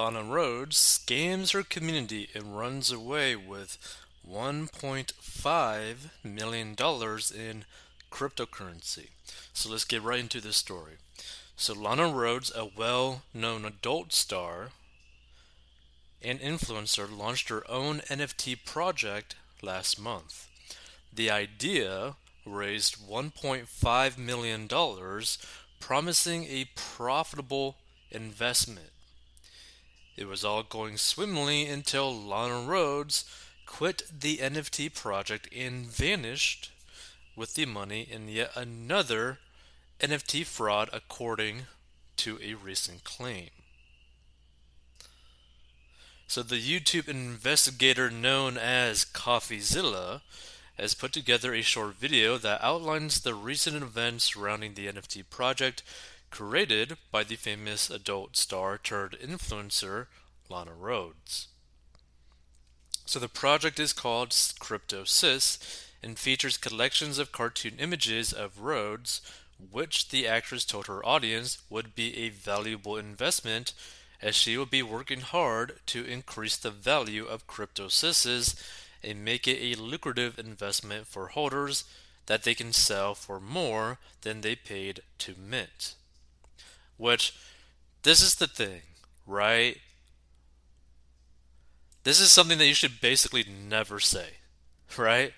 Lana Rhoades scams her community and runs away with $1.5 million in cryptocurrency. So let's get right into this story. So, Lana Rhoades, a well known adult star and influencer, launched her own NFT project last month. The idea raised $1.5 million, promising a profitable investment. It was all going swimmingly until Lana Rhoades quit the NFT project and vanished with the money in yet another NFT fraud, according to a recent claim. So, the YouTube investigator known as Coffeezilla has put together a short video that outlines the recent events surrounding the NFT project created by the famous adult star turned influencer Lana Rhoades. So the project is called CryptoSis and features collections of cartoon images of Rhoades, which the actress told her audience would be a valuable investment as she will be working hard to increase the value of CryptoSises and make it a lucrative investment for holders that they can sell for more than they paid to mint. Which, this is the thing, right? This is something that you should basically never say, right?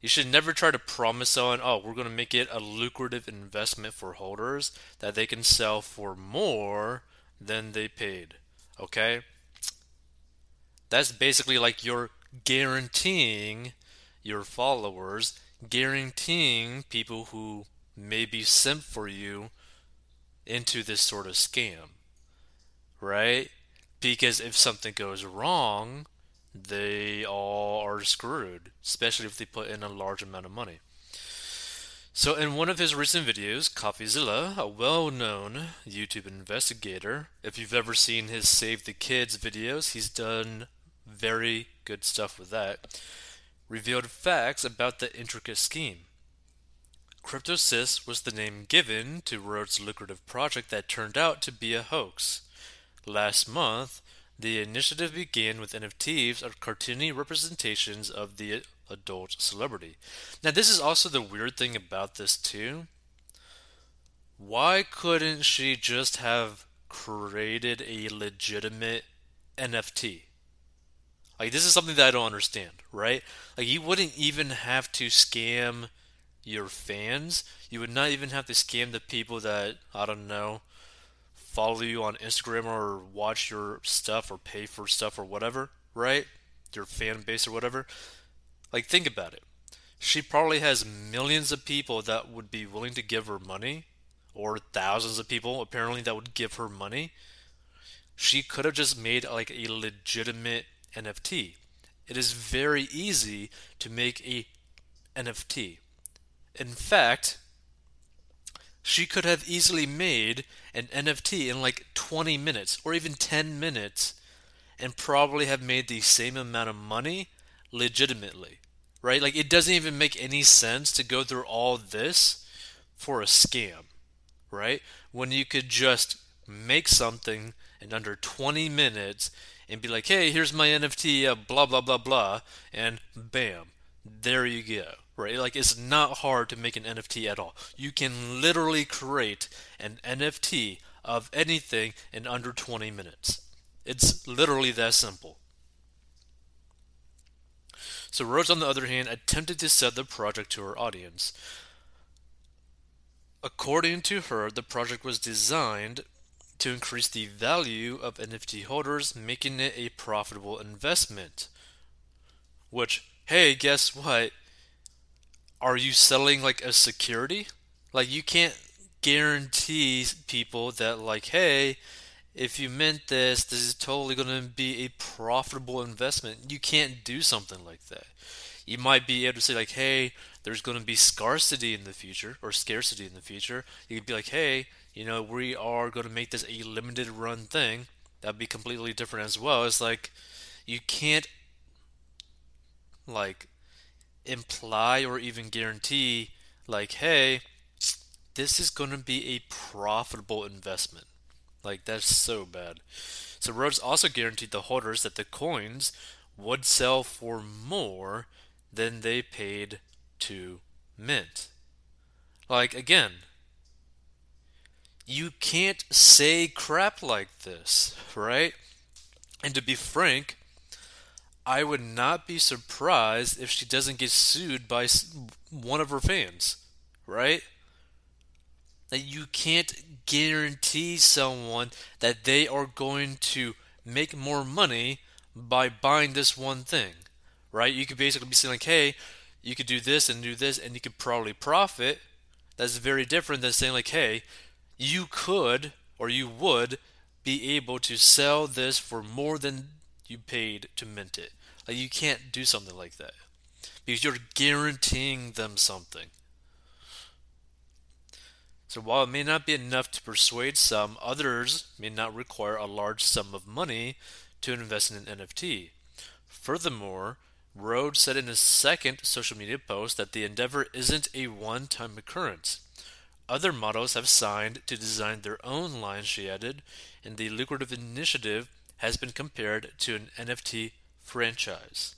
You should never try to promise someone, oh, we're going to make it a lucrative investment for holders that they can sell for more than they paid. Okay? That's basically like you're guaranteeing your followers, guaranteeing people who may be simp for you into this sort of scam, right? Because if something goes wrong, they all are screwed, especially if they put in a large amount of money. So, in one of his recent videos, Coffeezilla, a well known YouTube investigator, if you've ever seen his Save the Kids videos, he's done very good stuff with that, revealed facts about the intricate scheme. CryptoSis was the name given to Rhoades' lucrative project that turned out to be a hoax. Last month, the initiative began with NFTs or cartoony representations of the adult celebrity. Now, this is also the weird thing about this, too. Why couldn't she just have created a legitimate NFT? Like, this is something that I don't understand, right? Like, you wouldn't even have to scam your fans. You would not even have to scam the people that I don't know follow you on Instagram or watch your stuff or pay for stuff or whatever, right? Your fan base or whatever. Like think about it. She probably has millions of people that would be willing to give her money or thousands of people apparently that would give her money. She could have just made like a legitimate NFT. It is very easy to make a NFT. In fact, she could have easily made an NFT in like 20 minutes or even 10 minutes and probably have made the same amount of money legitimately. Right? Like it doesn't even make any sense to go through all this for a scam. Right? When you could just make something in under 20 minutes and be like, hey, here's my NFT, uh, blah, blah, blah, blah, and bam, there you go right? Like it's not hard to make an NFT at all. You can literally create an NFT of anything in under 20 minutes. It's literally that simple. So Rose, on the other hand, attempted to sell the project to her audience. According to her, the project was designed to increase the value of NFT holders, making it a profitable investment. Which, hey, guess what? Are you selling like a security? Like you can't guarantee people that like, hey, if you mint this, this is totally going to be a profitable investment. You can't do something like that. You might be able to say like, hey, there's going to be scarcity in the future or scarcity in the future. You could be like, hey, you know, we are going to make this a limited run thing. That'd be completely different as well. It's like you can't like imply or even guarantee, like, hey, this is going to be a profitable investment, Like that's so bad. So Rhoades also guaranteed the holders that the coins would sell for more than they paid to mint. Like again, you can't say crap like this, right? And to be frank, I would not be surprised if she doesn't get sued by one of her fans, right? That you can't guarantee someone that they are going to make more money by buying this one thing, right? You could basically be saying like, "Hey, you could do this and do this, and you could probably profit." That's very different than saying like, "Hey, you could or you would be able to sell this for more than you paid to mint it. Like you can't do something like that because you're guaranteeing them something. So while it may not be enough to persuade some, others may not require a large sum of money to invest in an NFT. Furthermore, Rhoades said in his second social media post that the endeavor isn't a one time occurrence. Other models have signed to design their own line, she added, and the lucrative initiative has been compared to an NFT franchise.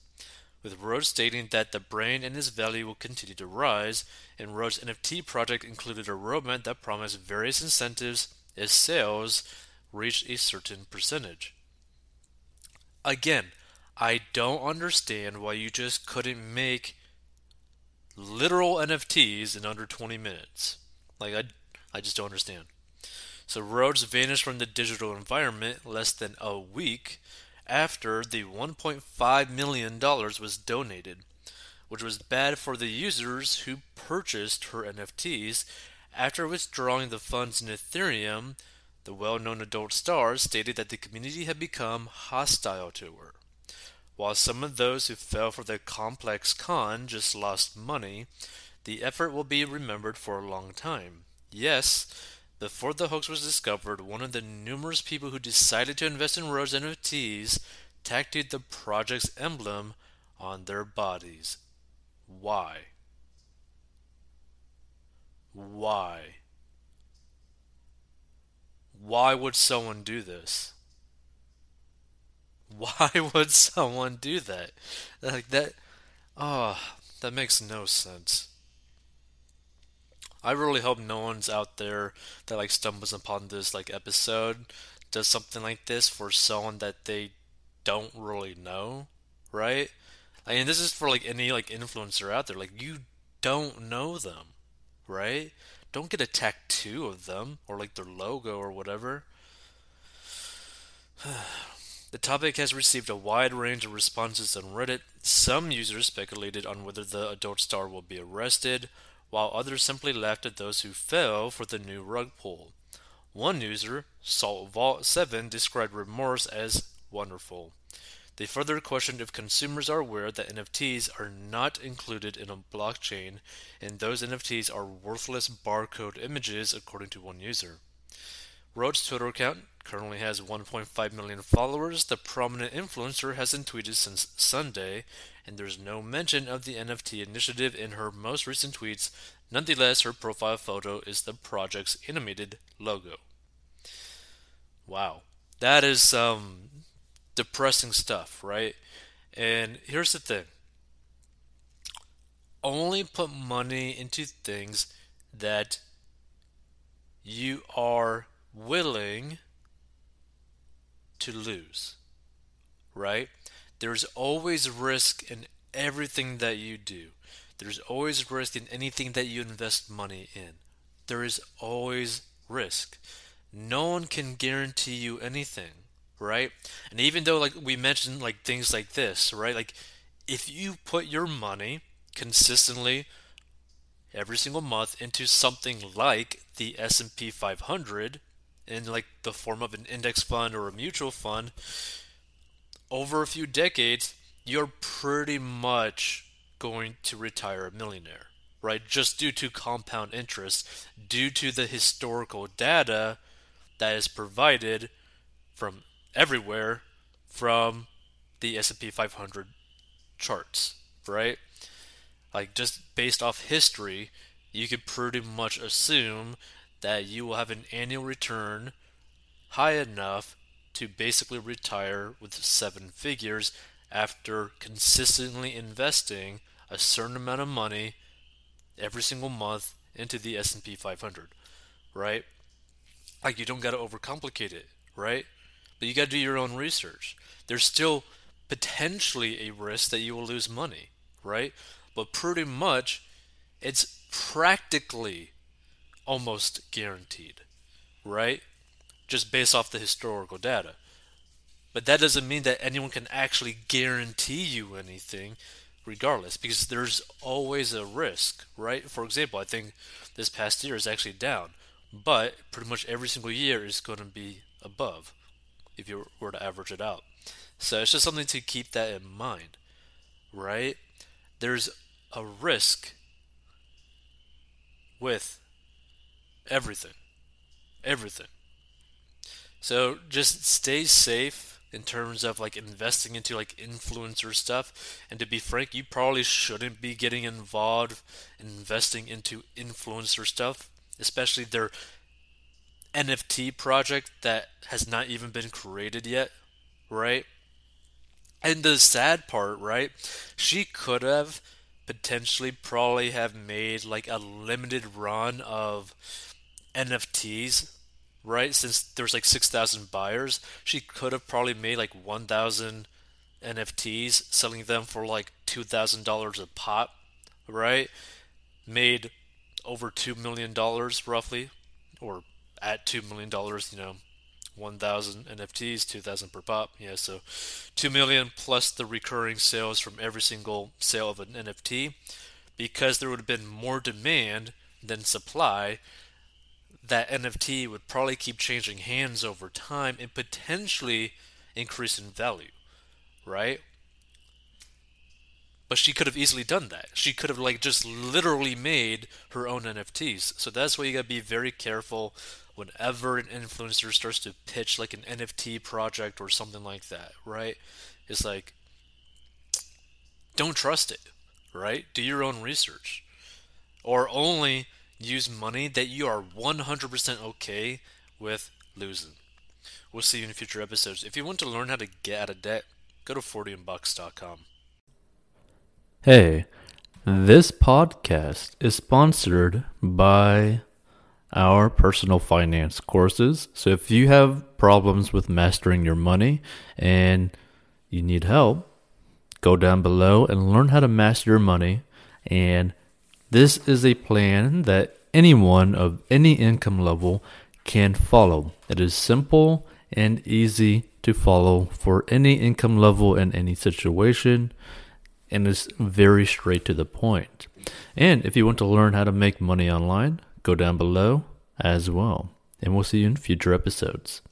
With Rhoades stating that the brand and its value will continue to rise, and Rhoades' NFT project included a roadmap that promised various incentives if sales reached a certain percentage. Again, I don't understand why you just couldn't make literal NFTs in under 20 minutes. Like I, I just don't understand. So Rhoades vanished from the digital environment less than a week after the 1.5 million dollars was donated, which was bad for the users who purchased her NFTs. After withdrawing the funds in Ethereum, the well-known adult star stated that the community had become hostile to her. While some of those who fell for the complex con just lost money, the effort will be remembered for a long time. Yes, before the hoax was discovered, one of the numerous people who decided to invest in Rhoades NFTs tattooed the project's emblem on their bodies. Why? Why? Why would someone do this? Why would someone do that? Like that oh, that makes no sense. I really hope no one's out there that like stumbles upon this like episode does something like this for someone that they don't really know, right? I mean, this is for like any like influencer out there. Like you don't know them, right? Don't get a tattoo of them or like their logo or whatever. the topic has received a wide range of responses on Reddit. Some users speculated on whether the adult star will be arrested while others simply laughed at those who fell for the new rug pull. One user, Salt Vault 7, described remorse as wonderful. They further questioned if consumers are aware that NFTs are not included in a blockchain and those NFTs are worthless barcode images, according to one user. Rhoades' Twitter account currently has 1.5 million followers. The prominent influencer hasn't tweeted since Sunday, and there's no mention of the NFT initiative in her most recent tweets. Nonetheless, her profile photo is the project's animated logo. Wow. That is some um, depressing stuff, right? And here's the thing only put money into things that you are willing to lose, right? There's always risk in everything that you do. There's always risk in anything that you invest money in. There is always risk. No one can guarantee you anything, right? And even though like we mentioned like things like this, right? Like if you put your money consistently every single month into something like the S&P 500 in like the form of an index fund or a mutual fund, over a few decades, you're pretty much going to retire a millionaire, right? Just due to compound interest, due to the historical data that is provided from everywhere from the S&P 500 charts, right? Like just based off history, you could pretty much assume that you will have an annual return high enough to basically retire with seven figures after consistently investing a certain amount of money every single month into the S&P 500, right? Like you don't got to overcomplicate it, right? But you got to do your own research. There's still potentially a risk that you will lose money, right? But pretty much it's practically almost guaranteed, right? Just based off the historical data. But that doesn't mean that anyone can actually guarantee you anything regardless because there's always a risk, right? For example, I think this past year is actually down, but pretty much every single year is going to be above if you were to average it out. So it's just something to keep that in mind, right? There's a risk with everything. Everything. So just stay safe in terms of like investing into like influencer stuff. And to be frank, you probably shouldn't be getting involved investing into influencer stuff, especially their NFT project that has not even been created yet, right? And the sad part, right? She could have potentially probably have made like a limited run of NFTs right? Since there's like 6,000 buyers, she could have probably made like 1,000 NFTs, selling them for like $2,000 a pop, right? Made over $2 million roughly, or at $2 million, you know, 1,000 NFTs, 2,000 per pop. Yeah, so 2 million plus the recurring sales from every single sale of an NFT. Because there would have been more demand than supply, that NFT would probably keep changing hands over time and potentially increase in value, right? But she could have easily done that. She could have like just literally made her own NFTs. So that's why you gotta be very careful whenever an influencer starts to pitch like an NFT project or something like that, right? It's like don't trust it, right? Do your own research. Or only use money that you are 100% okay with losing. We'll see you in future episodes. If you want to learn how to get out of debt, go to 40inbucks.com. Hey, this podcast is sponsored by our personal finance courses. So if you have problems with mastering your money and you need help, go down below and learn how to master your money and this is a plan that anyone of any income level can follow. It is simple and easy to follow for any income level and any situation, and is very straight to the point. And if you want to learn how to make money online, go down below as well. And we'll see you in future episodes.